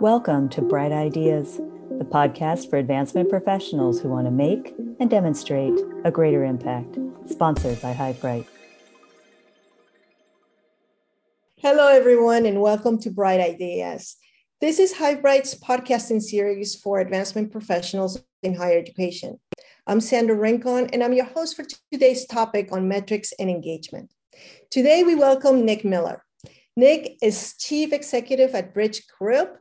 Welcome to Bright Ideas, the podcast for advancement professionals who want to make and demonstrate a greater impact, sponsored by Hivebrite. Hello, everyone, and welcome to Bright Ideas. This is Hivebrite's podcasting series for advancement professionals in higher education. I'm Sandra Rincon, and I'm your host for today's topic on metrics and engagement. Today, we welcome Nik Miller. Nik is Chief Executive at Bridge Group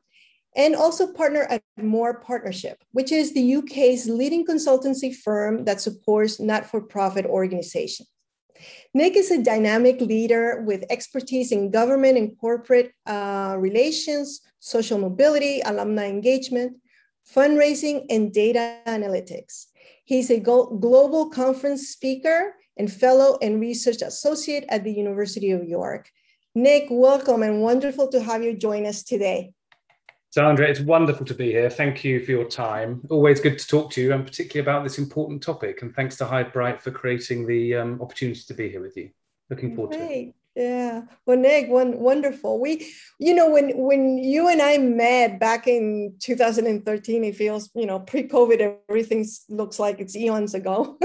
and also partner at More Partnership, which is the UK's leading consultancy firm that supports not for profit organizations. Nik is a dynamic leader with expertise in government and corporate uh, relations, social mobility, alumni engagement, fundraising, and data analytics. He's a global conference speaker and fellow and research associate at the University of York. Nik, welcome and wonderful to have you join us today. Sandra, it's wonderful to be here. Thank you for your time. Always good to talk to you, and particularly about this important topic. And thanks to Hivebrite for creating the um, opportunity to be here with you. Looking forward Great. to it. Yeah. Well, Nik, one, wonderful. We, you know, when when you and I met back in 2013, it feels, you know, pre-COVID, everything looks like it's eons ago.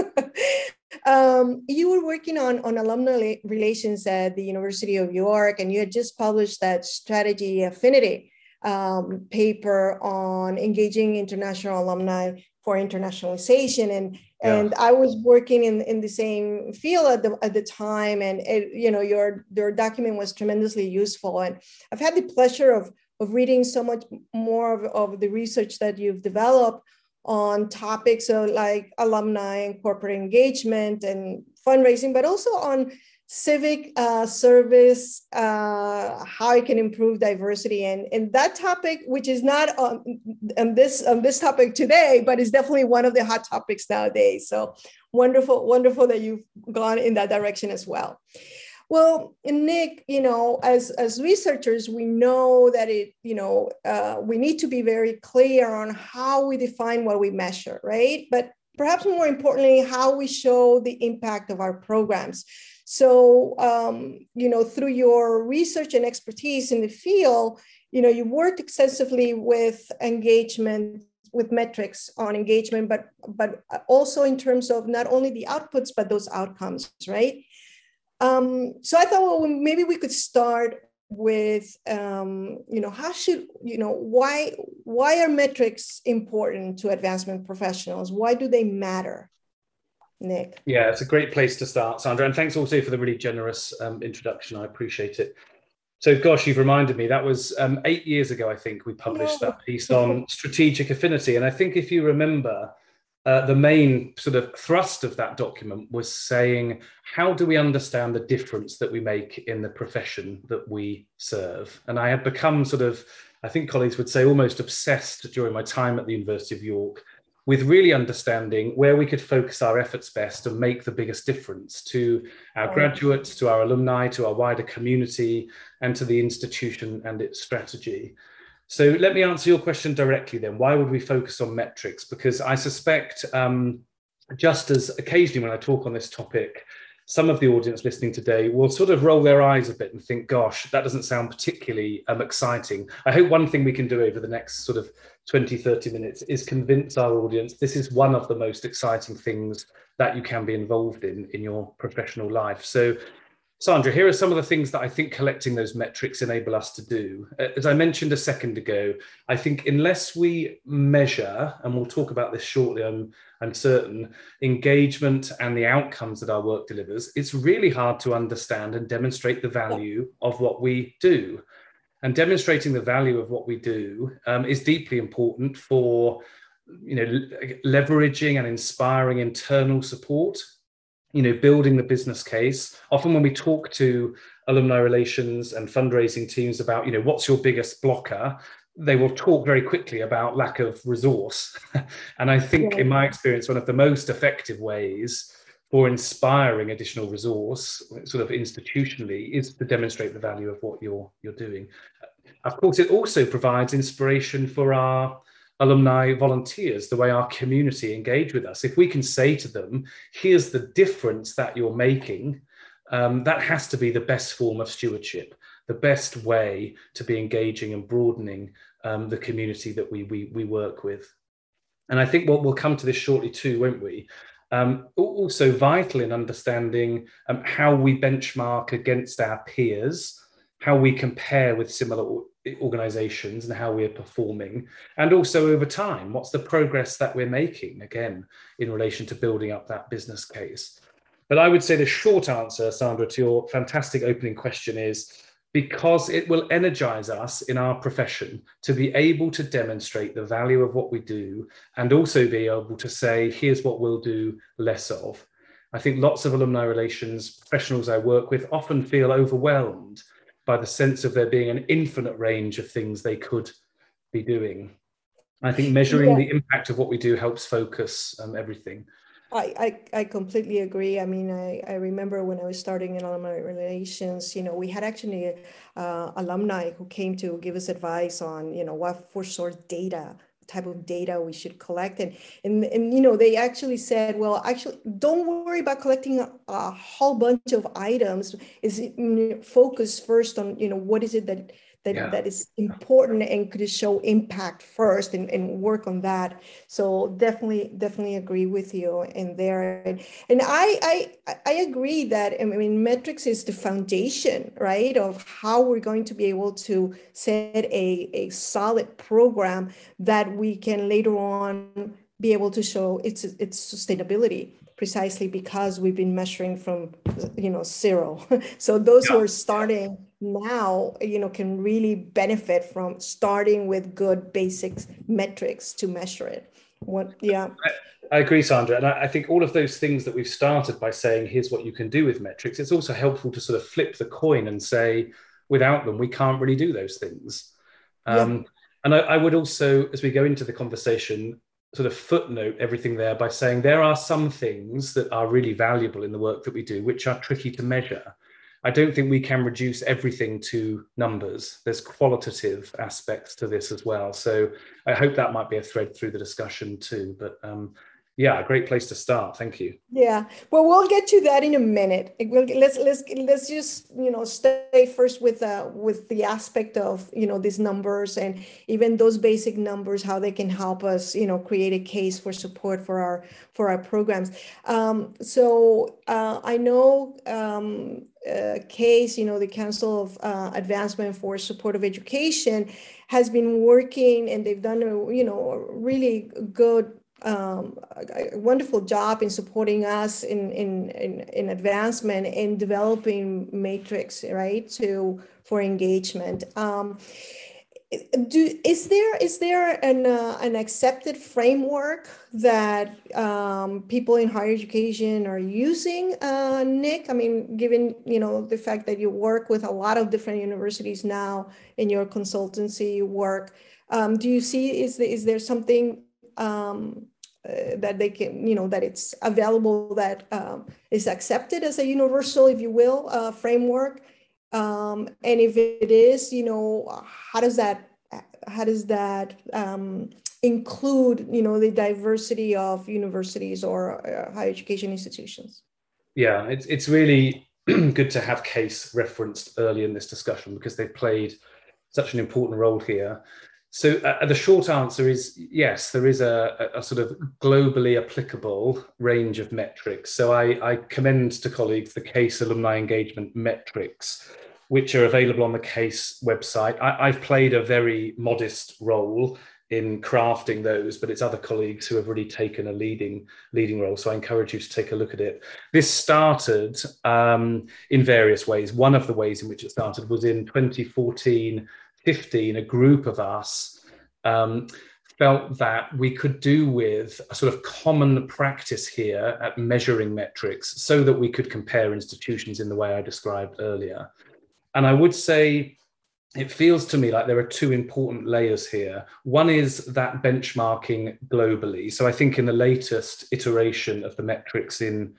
um, you were working on on alumni relations at the University of York, and you had just published that strategic affinity um, paper on engaging international alumni for internationalization. And yeah. and I was working in, in the same field at the, at the time. And it, you know your your document was tremendously useful. And I've had the pleasure of of reading so much more of, of the research that you've developed on topics of like alumni and corporate engagement and fundraising but also on civic uh, service, uh, how it can improve diversity, and and that topic, which is not on, on this on this topic today, but is definitely one of the hot topics nowadays. So wonderful, wonderful that you've gone in that direction as well. Well, Nik, you know, as as researchers, we know that it, you know, uh, we need to be very clear on how we define what we measure, right? But perhaps more importantly, how we show the impact of our programs. So, um, you know, through your research and expertise in the field, you know, you worked extensively with engagement with metrics on engagement, but but also in terms of not only the outputs but those outcomes, right? Um, so I thought, well, maybe we could start with, um, you know, how should you know why why are metrics important to advancement professionals? Why do they matter? Nik. Yeah, it's a great place to start, Sandra. And thanks also for the really generous um, introduction. I appreciate it. So, gosh, you've reminded me that was um, eight years ago, I think, we published that piece on strategic affinity. And I think if you remember, uh, the main sort of thrust of that document was saying, how do we understand the difference that we make in the profession that we serve? And I had become sort of, I think colleagues would say, almost obsessed during my time at the University of York with really understanding where we could focus our efforts best and make the biggest difference to our graduates, to our alumni, to our wider community, and to the institution and its strategy. So let me answer your question directly then. Why would we focus on metrics? Because I suspect, um, just as occasionally when I talk on this topic, some of the audience listening today will sort of roll their eyes a bit and think, gosh, that doesn't sound particularly um, exciting. I hope one thing we can do over the next sort of 20, 30 minutes is convince our audience this is one of the most exciting things that you can be involved in in your professional life. So Sandra, here are some of the things that I think collecting those metrics enable us to do. As I mentioned a second ago, I think unless we measure, and we'll talk about this shortly, I'm, I'm certain, engagement and the outcomes that our work delivers, it's really hard to understand and demonstrate the value of what we do. And demonstrating the value of what we do um, is deeply important for you know, leveraging and inspiring internal support you know building the business case. Often when we talk to alumni relations and fundraising teams about you know what's your biggest blocker they will talk very quickly about lack of resource. And i think yeah. in my experience one of the most effective ways for inspiring additional resource sort of institutionally is to demonstrate the value of what you're you're doing. Of course it also provides inspiration for our alumni volunteers, the way our community engage with us. If we can say to them, here's the difference that you're making, um, that has to be the best form of stewardship, the best way to be engaging and broadening um, the community that we, we, we work with. And I think what we'll come to this shortly too, won't we? Um, also vital in understanding um, how we benchmark against our peers, how we compare with similar organizations and how we're performing, and also over time, what's the progress that we're making, again, in relation to building up that business case. But I would say the short answer, Sandra, to your fantastic opening question is because it will energize us in our profession to be able to demonstrate the value of what we do and also be able to say, here's what we'll do less of. I think lots of alumni relations professionals I work with often feel overwhelmed by the sense of there being an infinite range of things they could be doing. I think measuring yeah. the impact of what we do helps focus um, everything. I, I, I completely agree. I mean, I, I remember when I was starting in alumni relations, you know, we had actually uh, alumni who came to give us advice on, you know, what for source data type of data we should collect. And, and and you know they actually said well actually don't worry about collecting a, a whole bunch of items. Is focus first on you know what is it that that, yeah. that is important and could show impact first and, and work on that. So definitely, definitely agree with you in there. And, and I, I, I agree that, I mean, metrics is the foundation, right, of how we're going to be able to set a, a solid program that we can later on be able to show its, its sustainability precisely because we've been measuring from you know zero. So those yeah. who are starting now you know can really benefit from starting with good basics metrics to measure it. What yeah. I, I agree sandra. And I, I, think all of those things that we've started by saying here's what you can do with metrics it's also helpful to sort of flip the coin and say without them we can't really do those things. Um, yeah. and I, I would also as we go into the conversation sort of footnote everything there by saying there are some things that are really valuable in the work that we do which are tricky to measure I don't think we can reduce everything to numbers. There's qualitative aspects to this as well. So I hope that might be a thread through the discussion too. But um, yeah, a great place to start. Thank you. Yeah, well, we'll get to that in a minute. We'll, let's let's let's just you know stay first with uh, with the aspect of you know these numbers and even those basic numbers, how they can help us you know create a case for support for our for our programs. Um, so uh, I know. Um, uh, CASE, you know, the Council of uh, Advancement for Supportive Education has been working and they've done a, you know, a really good um, a, wonderful job in supporting us in, in, in, in, advancement in developing matrix, right, to for engagement. Um, do is there is there an uh, an accepted framework that um, people in higher education are using, uh, Nik? I mean, given you know the fact that you work with a lot of different universities now in your consultancy work, um, do you see is there, is there something um, uh, that they can, you know, that it's available, that um, is accepted as a universal, if you will, uh, framework. Um, and if it is, you know, how does that, how does that um, include, you know, the diversity of universities or uh, higher education institutions? Yeah, it's it's really good to have CASE referenced early in this discussion because they've played such an important role here. So uh, the short answer is yes, there is a, a, sort of globally applicable range of metrics. So I, I, commend to colleagues the CASE alumni engagement metrics, which are available on the CASE website. I, I've played a very modest role in crafting those, but it's other colleagues who have really taken a leading leading role. So I encourage you to take a look at it. This started um, in various ways. One of the ways in which it started was in 2014 15, a group of us um, felt that we could do with a sort of common practice here at measuring metrics so that we could compare institutions in the way I described earlier. And I would say it feels to me like there are two important layers here. One is that benchmarking globally. So I think in the latest iteration of the metrics in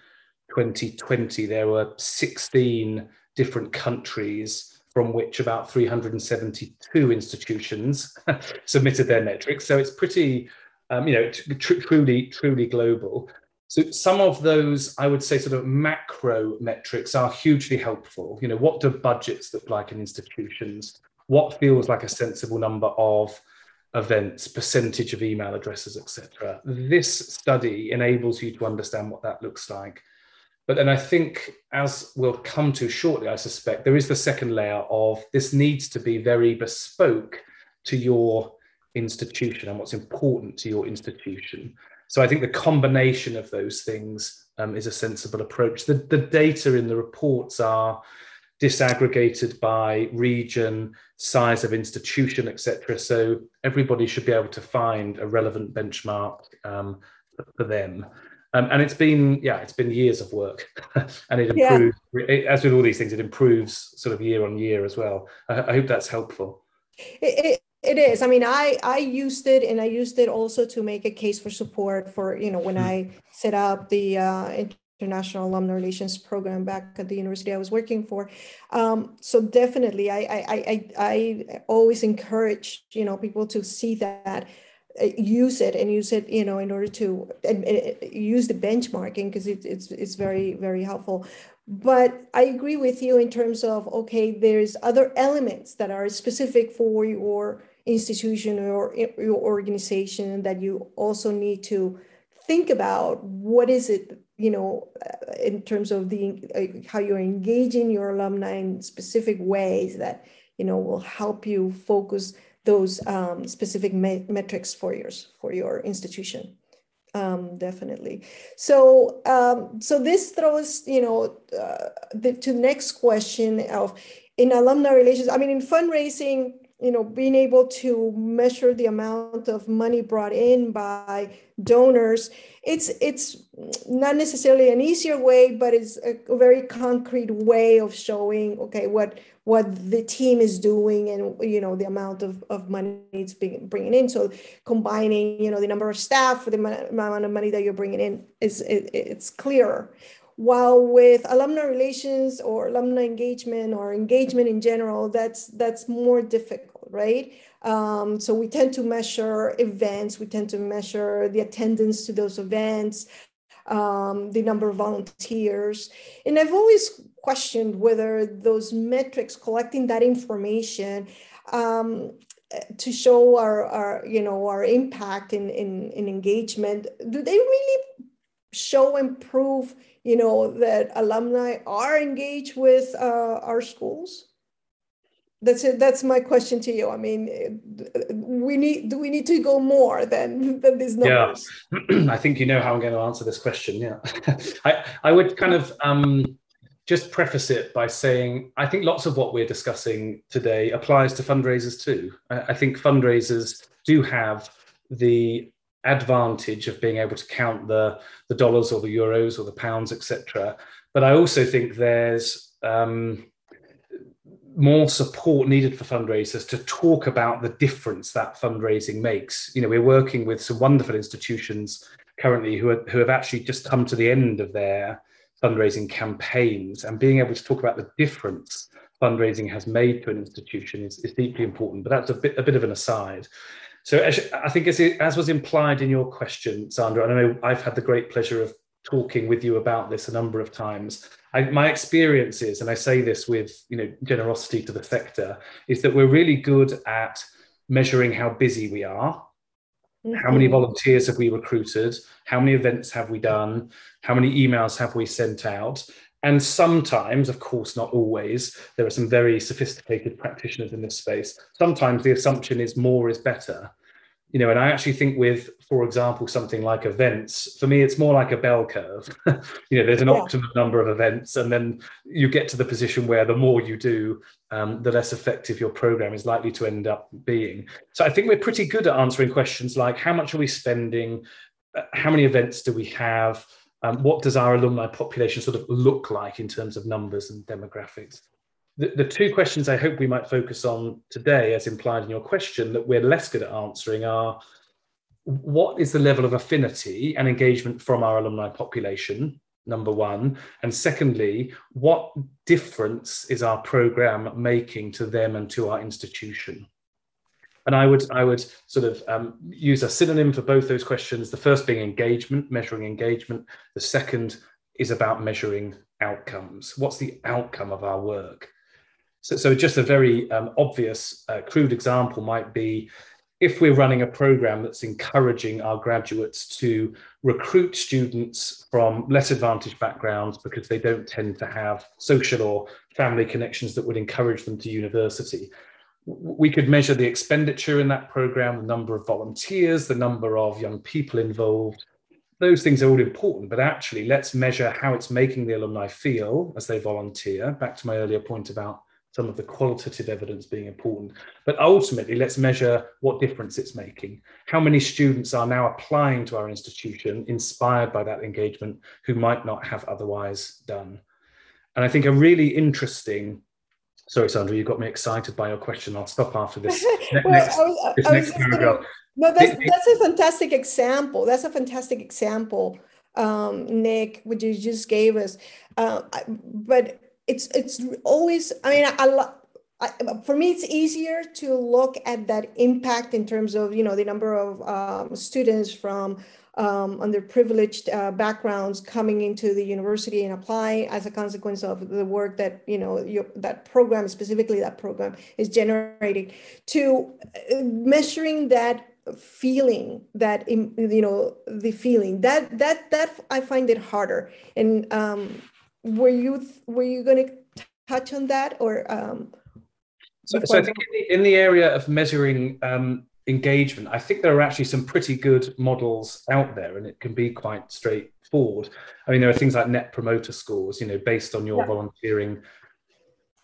2020, there were 16 different countries from which about 372 institutions submitted their metrics. So it's pretty, um, you know, tr- truly, truly global. So some of those, I would say, sort of macro metrics are hugely helpful. You know, what do budgets look like in institutions? What feels like a sensible number of events, percentage of email addresses, etc. This study enables you to understand what that looks like. But then I think, as we'll come to shortly, I suspect there is the second layer of this needs to be very bespoke to your institution and what's important to your institution. So I think the combination of those things um, is a sensible approach. The, the data in the reports are disaggregated by region, size of institution, etc. So everybody should be able to find a relevant benchmark um, for them. Um, and it's been, yeah, it's been years of work, and it improves. Yeah. It, as with all these things, it improves sort of year on year as well. I, I hope that's helpful. It, it, it is. I mean, I I used it, and I used it also to make a case for support for you know when mm. I set up the uh, international alumni relations program back at the university I was working for. Um, so definitely, I, I I I always encourage you know people to see that use it and use it you know in order to and, and use the benchmarking because it, it's it's very very helpful. But i agree with you in terms of okay there's other elements that are specific for your institution or your organization that you also need to think about what is it you know uh, in terms of the uh, how you're engaging your alumni in specific ways that you know will help you focus those um, specific me- metrics for yours for your institution. Um, definitely. So um, so this throws you know uh, the to next question of in alumni relations i mean in fundraising you know being able to measure the amount of money brought in by donors it's it's not necessarily an easier way but it's a, a very concrete way of showing okay what what the team is doing and you know the amount of, of money it's being, bringing in. So combining you know the number of staff with the amount of money that you're bringing in is it, it's clearer. While with alumni relations or alumni engagement or engagement in general that's that's more difficult right? Um, so we tend to measure events. We tend to measure the attendance to those events um, the number of volunteers and i've always questioned whether those metrics, collecting that information um, to show our, our, you know, our impact in, in, in engagement, do they really show and prove, you know, that alumni are engaged with uh, our schools? That's it. That's my question to you. I mean, we need. Do we need to go more than than these numbers? Yeah, I think you know how I'm going to answer this question. Yeah, I I would kind of um, just preface it by saying I think lots of what we're discussing today applies to fundraisers too. I think fundraisers do have the advantage of being able to count the, the dollars or the euros or the pounds, etc. But I also think there's um, more support needed for fundraisers to talk about the difference that fundraising makes. You know, we're working with some wonderful institutions currently who, are, who have actually just come to the end of their fundraising campaigns and being able to talk about the difference fundraising has made to an institution is, is deeply important. But that's a bit, a bit of an aside. So I think as, as was implied in your question, Sandra, and I know I've had the great pleasure of talking with you about this a number of times. I, my experience is, and I say this with you know generosity to the sector, is that we're really good at measuring how busy we are Mm-hmm. How many mm-hmm. volunteers have we recruited? How many events have we done? How many emails have we sent out? And sometimes, of course, not always, there are some very sophisticated practitioners in this space. Sometimes the assumption is more is better you know, and I actually think with, for example, something like events, for me, it's more like a bell curve. you know, there's an yeah. optimum number of events, and then you get to the position where the more you do, um, the less effective your program is likely to end up being. So I think we're pretty good at answering questions like how much are we spending? Uh, how many events do we have? Um, what does our alumni population sort of look like in terms of numbers and demographics? The, the two questions I hope we might focus on today, as implied in your question, that we're less good at answering are what is the level of affinity and engagement from our alumni population? Number one. And secondly, what difference is our program making to them and to our institution? And I would, I would sort of um, use a synonym for both those questions. The first being engagement, measuring engagement. The second is about measuring outcomes. What's the outcome of our work? So, so just a very um, obvious, uh, crude example might be if we're running a program that's encouraging our graduates to recruit students from less advantaged backgrounds because they don't tend to have social or family connections that would encourage them to university, we could measure the expenditure in that program, the number of volunteers, the number of young people involved. Those things are all important, but actually, let's measure how it's making the alumni feel as they volunteer. Back to my earlier point about some of the qualitative evidence being important. But ultimately, let's measure what difference it's making. How many students are now applying to our institution inspired by that engagement who might not have otherwise done? And I think a really interesting sorry, Sandra, you got me excited by your question. I'll stop after this, well, next, was, this next paragraph. Gonna, no, that's, that's a fantastic example. That's a fantastic example, um, Nik, which you just gave us. Uh, but it's it's always i mean I, I, for me it's easier to look at that impact in terms of you know the number of um, students from um, underprivileged uh, backgrounds coming into the university and applying as a consequence of the work that you know your, that program specifically that program is generating to uh, measuring that feeling that you know the feeling. That that that i find it harder. And um were you were you going to touch on that or um, so, so, I think in the, in the, area of measuring um, engagement, I think there are actually some pretty good models out there, and it can be quite straightforward. I mean, there are things like Net Promoter Scores, you know, based on your yeah. volunteering.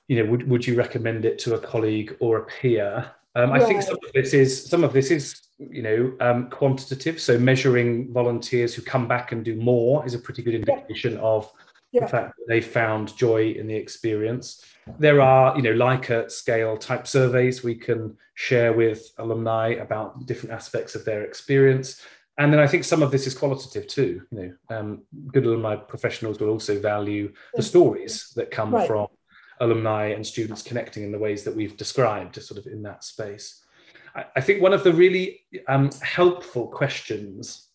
You know, would, would you recommend it to a colleague or a peer? Um, I think some of this is some of this is you know um, quantitative. So measuring volunteers who come back and do more is a pretty good indication yeah. of yeah. the fact that they found joy in the experience. There are, you know, Likert scale type surveys we can share with alumni about different aspects of their experience. And then I think some of this is qualitative too. You know, um, good alumni professionals will also value the stories that come right. from alumni and students connecting in the ways that we've described, sort of in that space. I, I think one of the really um, helpful questions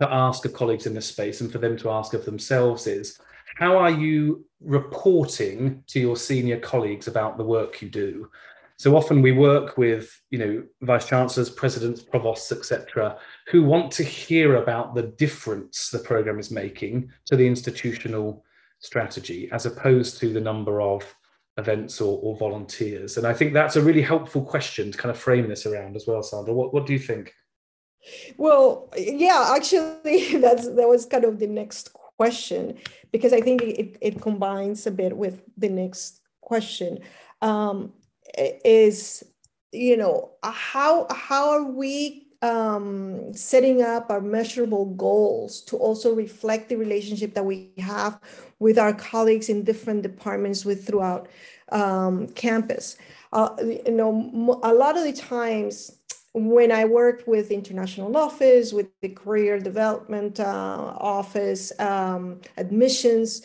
to ask of colleagues in this space and for them to ask of themselves is how are you reporting to your senior colleagues about the work you do? So often we work with, you know, vice chancellors, presidents, provosts, etc., who want to hear about the difference the program is making to the institutional strategy, as opposed to the number of events or, or volunteers. And I think that's a really helpful question to kind of frame this around as well, Sandra. What, what do you think? Well, yeah, actually, that's that was kind of the next question because I think it, it combines a bit with the next question um, is, you know, how, how are we um, setting up our measurable goals to also reflect the relationship that we have with our colleagues in different departments with throughout um, campus. Uh, you know, a lot of the times when I worked with international office, with the career development uh, office, um, admissions,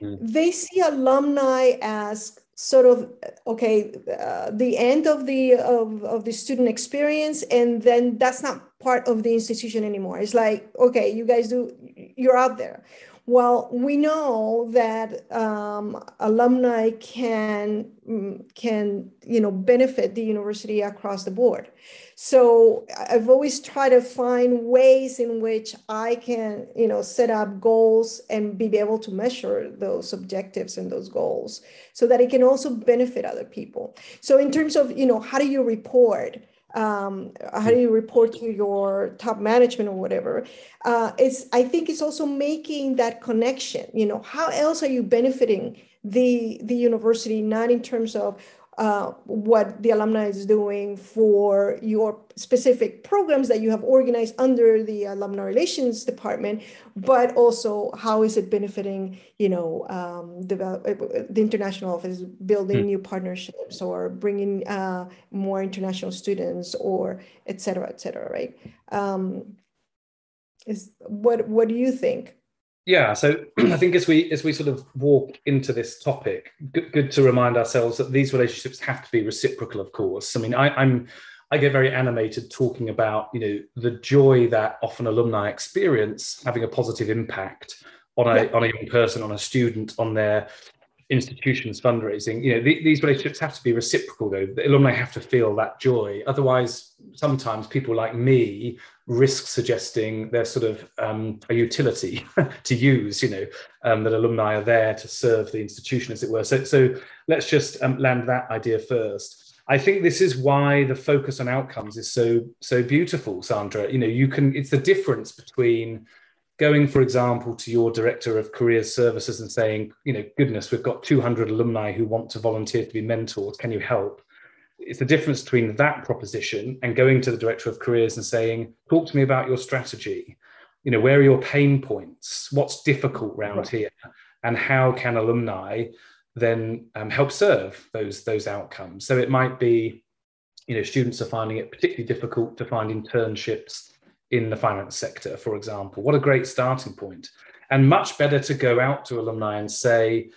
mm. they see alumni as sort of okay uh, the end of the of, of the student experience and then that's not part of the institution anymore it's like okay you guys do you're out there well, we know that um, alumni can mm, can you know benefit the university across the board. So I've always tried to find ways in which I can you know set up goals and be able to measure those objectives and those goals, so that it can also benefit other people. So in terms of you know how do you report? Um, how do you report to your top management or whatever uh, it's i think it's also making that connection you know how else are you benefiting the the university not in terms of uh, what the alumni is doing for your specific programs that you have organized under the alumni relations department, but also how is it benefiting, you know, um, the, uh, the international office, building mm. new partnerships or bringing uh, more international students or et cetera, et cetera, right? Um, is what what do you think? Yeah, so I think as we as we sort of walk into this topic, good, good, to remind ourselves that these relationships have to be reciprocal. Of course, I mean, I, I'm I get very animated talking about you know the joy that often alumni experience having a positive impact on a yeah. on a young person, on a student, on their institutions fundraising you know the, these relationships have to be reciprocal though. The alumni have to feel that joy. Otherwise sometimes people like me risk suggesting they're sort of um, a utility to use you know um, that alumni are there to serve the institution as it were. So so let's just um, land that idea first. I think this is why the focus on outcomes is so so beautiful, Sandra. You know, you can it's the difference between going, for example, to your director of careers services and saying, you know, goodness, we've got 200 alumni who want to volunteer to be mentors. Can you help? It's the difference between that proposition and going to the director of careers and saying, talk to me about your strategy. You know, where are your pain points? What's difficult around right. here? And how can alumni then um, help serve those those outcomes? So it might be, you know, students are finding it particularly difficult to find internships in the finance sector, for example. What a great starting point. And much better to go out to alumni and say,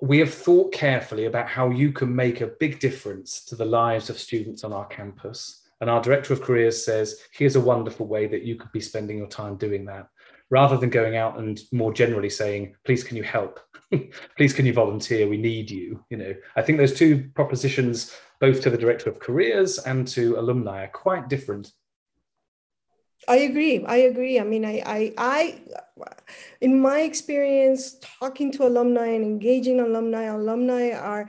we have thought carefully about how you can make a big difference to the lives of students on our campus. And our director of careers says, here's a wonderful way that you could be spending your time doing that, rather than going out and more generally saying, please, can you help? please, can you volunteer? We need you. You know, I think those two propositions, both to the director of careers and to alumni, are quite different. I agree. I agree. I mean, I, I, I, in my experience, talking to alumni and engaging alumni, alumni are,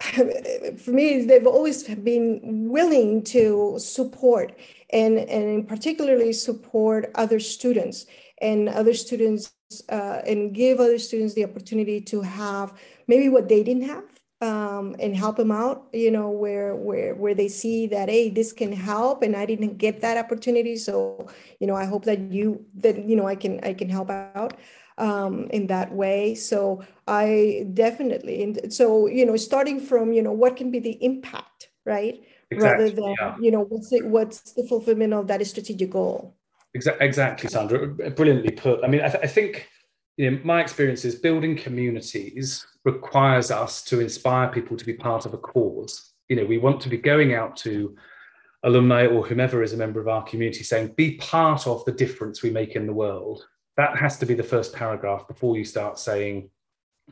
for me, they've always been willing to support and, and particularly support other students and other students uh, and give other students the opportunity to have maybe what they didn't have um, and help them out you know where where where they see that hey this can help and i didn't get that opportunity. So you know i hope that you that you know i can i can help out um, in that way. So i definitely and so you know starting from you know what can be the impact right? Exactly, rather than yeah. you know what's the, what's the fulfillment of that strategic goal? Exactly exactly sandra. Brilliantly put. I mean i, th- I think you know, my experience is building communities requires us to inspire people to be part of a cause. You know, we want to be going out to alumni or whomever is a member of our community saying, be part of the difference we make in the world. That has to be the first paragraph before you start saying,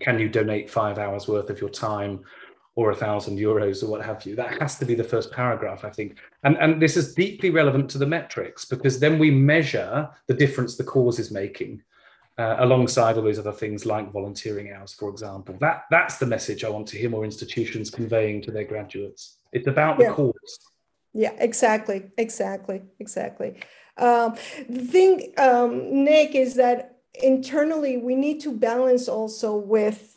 can you donate five hours worth of your time or a thousand euros or what have you? That has to be the first paragraph, I think. And, and this is deeply relevant to the metrics because then we measure the difference the cause is making uh, alongside all those other things like volunteering hours, for example. That that's the message I want to hear more institutions conveying to their graduates. It's about the yeah. cause. Yeah, exactly, exactly, exactly. Um, the thing, um, Nik, is that internally we need to balance also with.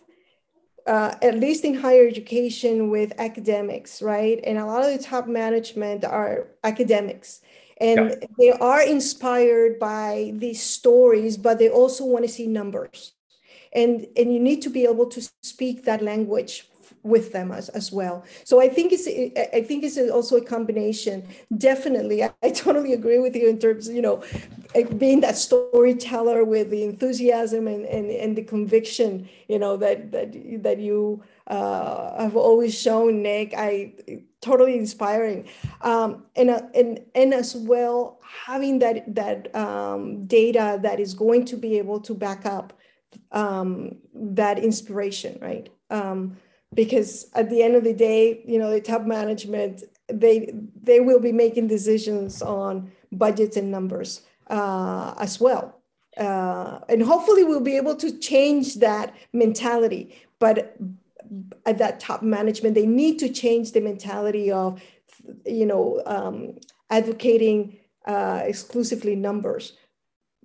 Uh, at least in higher education with academics, right? And a lot of the top management are academics and yeah. they are inspired by these stories but they also want to see numbers. And and you need to be able to speak that language with them as, as well. So i think it's i think it's also a combination. Definitely I, I totally agree with you in terms of, you know being that storyteller with the enthusiasm and, and, and the conviction you know that that that you uh, have always shown Nik i totally inspiring. Um, and, uh, and and as well having that that um, data that is going to be able to back up um, that inspiration right? Um, because at the end of the day you know the top management they they will be making decisions on budgets and numbers uh, as well. Uh, and hopefully we'll be able to change that mentality. But at that top management they need to change the mentality of you know um, advocating uh, exclusively numbers.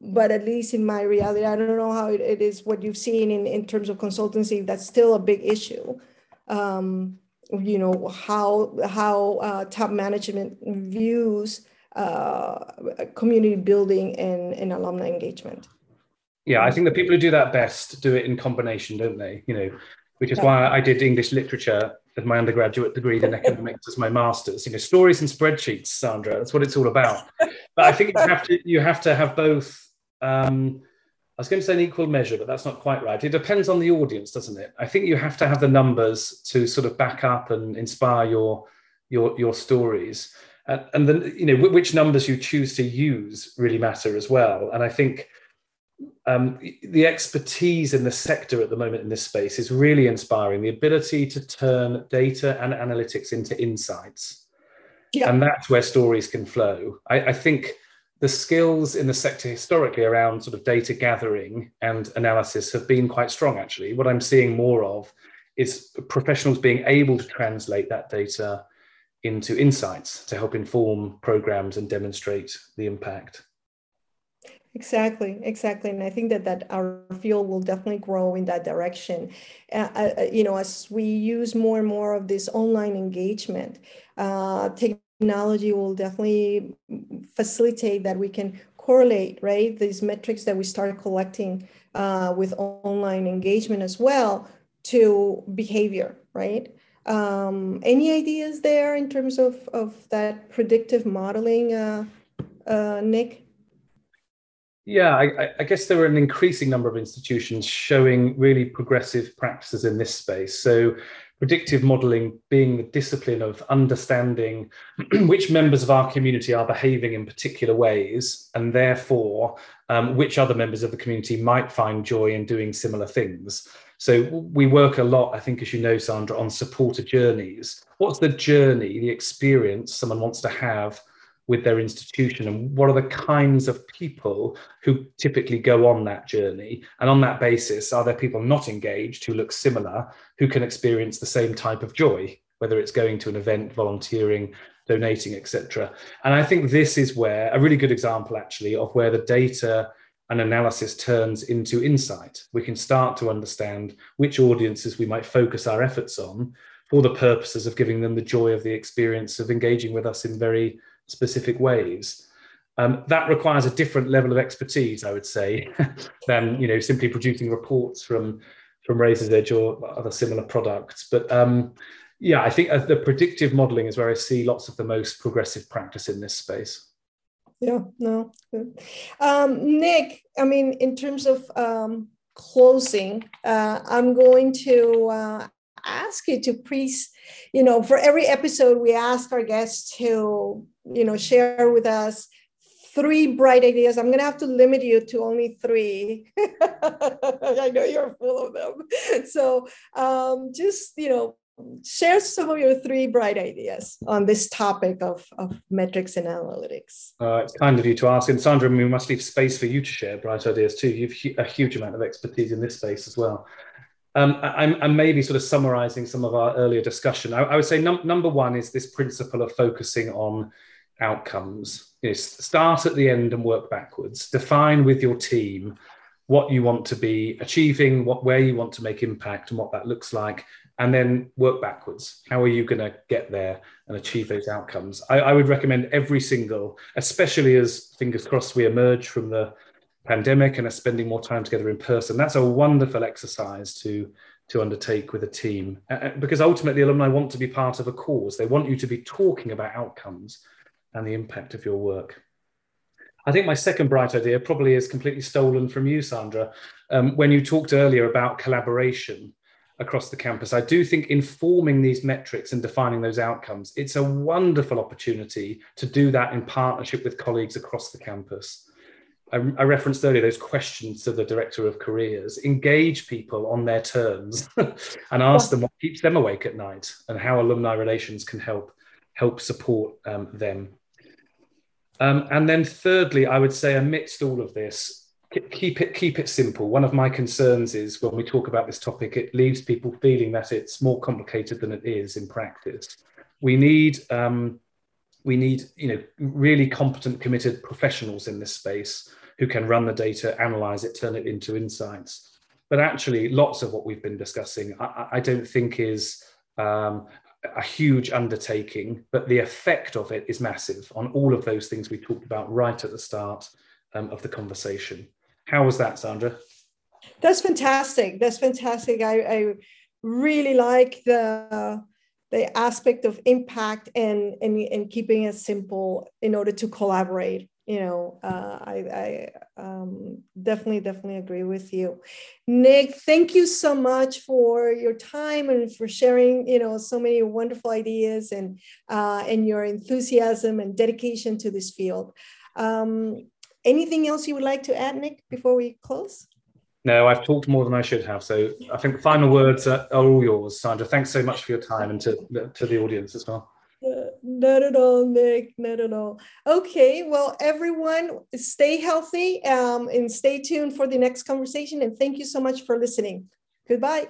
But at least in my reality i don't know how it, it is what you've seen in, in terms of consultancy that's still a big issue. Um, you know how how uh, top management views uh, community building and, and alumni engagement. Yeah i think the people who do that best do it in combination don't they? You know which is why I did English literature as my undergraduate degree, then economics as my master's. You know, stories and spreadsheets, Sandra. That's what it's all about. But I think you have to you have to have both. Um, I was going to say an equal measure, but that's not quite right. It depends on the audience, doesn't it? I think you have to have the numbers to sort of back up and inspire your your your stories, and, and then you know which numbers you choose to use really matter as well. And I think um, the expertise in the sector at the moment in this space is really inspiring. The ability to turn data and analytics into insights. Yeah. And that's where stories can flow. I, I think the skills in the sector historically around sort of data gathering and analysis have been quite strong, actually. What I'm seeing more of is professionals being able to translate that data into insights to help inform programs and demonstrate the impact. Exactly, exactly, and I think that that our field will definitely grow in that direction. Uh, you know, as we use more and more of this online engagement, uh, technology will definitely facilitate that we can correlate right these metrics that we start collecting uh, with online engagement as well to behavior, right? Um, any ideas there in terms of of that predictive modeling, uh, uh, Nik? Yeah, I, I, guess there are an increasing number of institutions showing really progressive practices in this space. So, predictive modeling being the discipline of understanding which members of our community are behaving in particular ways, and therefore um, which other members of the community might find joy in doing similar things. So, we work a lot, I think, as you know, Sandra, on supporter journeys. What's the journey, the experience someone wants to have? With their institution and what are the kinds of people who typically go on that journey? And on that basis are there people not engaged who look similar who can experience the same type of joy whether it's going to an event volunteering donating etc and i think this is where a really good example actually of where the data and analysis turns into insight. We can start to understand which audiences we might focus our efforts on for the purposes of giving them the joy of the experience of engaging with us in very specific ways. Um, that requires a different level of expertise, I would say, than you know simply producing reports from from Raiser's Edge or other similar products. But um, yeah, I think uh, the predictive modeling is where I see lots of the most progressive practice in this space. Yeah, no, um, Nik. I mean, in terms of um, closing, uh, I'm going to uh, ask you to please, you know, for every episode, we ask our guests to, you know, share with us three bright ideas. I'm going to have to limit you to only three. I know you're full of them. So um, just, you know, share some of your three bright ideas on this topic of, of metrics and analytics. Uh, it's kind of you to ask. And Sandra, we must leave space for you to share bright ideas too. You've a huge amount of expertise in this space as well. Um, I'm, I'm, maybe sort of summarizing some of our earlier discussion. I, I would say num- number one is this principle of focusing on outcomes. Know, start at the end and work backwards. Define with your team what you want to be achieving, what where you want to make impact, and what that looks like, and then work backwards. How are you going to get there and achieve those outcomes? I, I would recommend every single, especially as fingers crossed we emerge from the pandemic and are spending more time together in person. That's a wonderful exercise to to undertake with a team uh, because ultimately alumni want to be part of a cause. They want you to be talking about outcomes and the impact of your work. I think my second bright idea probably is completely stolen from you, Sandra. Um, when you talked earlier about collaboration across the campus, I do think informing these metrics and defining those outcomes, it's a wonderful opportunity to do that in partnership with colleagues across the campus. I, referenced earlier those questions to the director of careers engage people on their terms and ask them what keeps them awake at night and how alumni relations can help help support um, them um, and then thirdly i would say amidst all of this keep it keep it simple one of my concerns is when we talk about this topic it leaves people feeling that it's more complicated than it is in practice we need um, we need you know really competent committed professionals in this space who can run the data, analyze it, turn it into insights. But actually, lots of what we've been discussing, I, I don't think is um, a huge undertaking, but the effect of it is massive on all of those things we talked about right at the start um, of the conversation. How was that, Sandra? That's fantastic. That's fantastic. I, I really like the the aspect of impact and, and and keeping it simple in order to collaborate you know, uh, I, I um, definitely, definitely agree with you. Nik, thank you so much for your time and for sharing, you know, so many wonderful ideas and, uh, and your enthusiasm and dedication to this field. Um, anything else you would like to add, Nik, before we close? No, I've talked more than I should have. So I think the final words are, are all yours, Sandra. Thanks so much for your time and to, to the audience as well not at all, Nik. Not at all. Okay. Well, everyone, stay healthy um, and stay tuned for the next conversation. And thank you so much for listening. Goodbye.